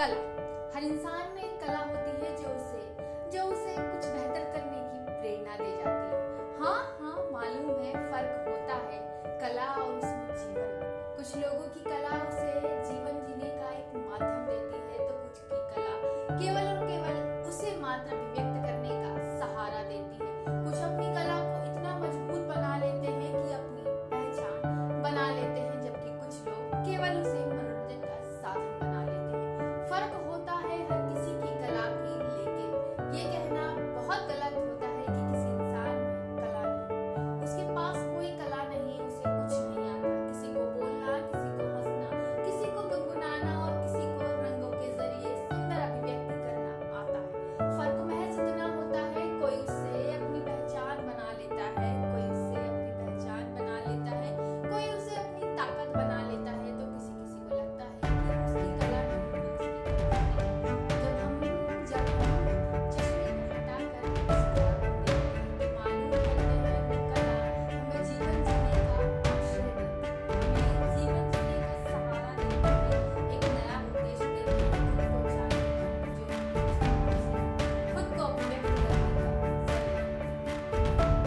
कला। हर इंसान में एक कला होती है जो उसे जो उसे कुछ बेहतर करने की प्रेरणा दे जाती है। हाँ हाँ मालूम है, फ़र्क होता है कला और उसमें जीवन। कुछ लोगों की कला उसे जीवन जीने का एक माध्यम देती है तो कुछ की कला। केवल और केवल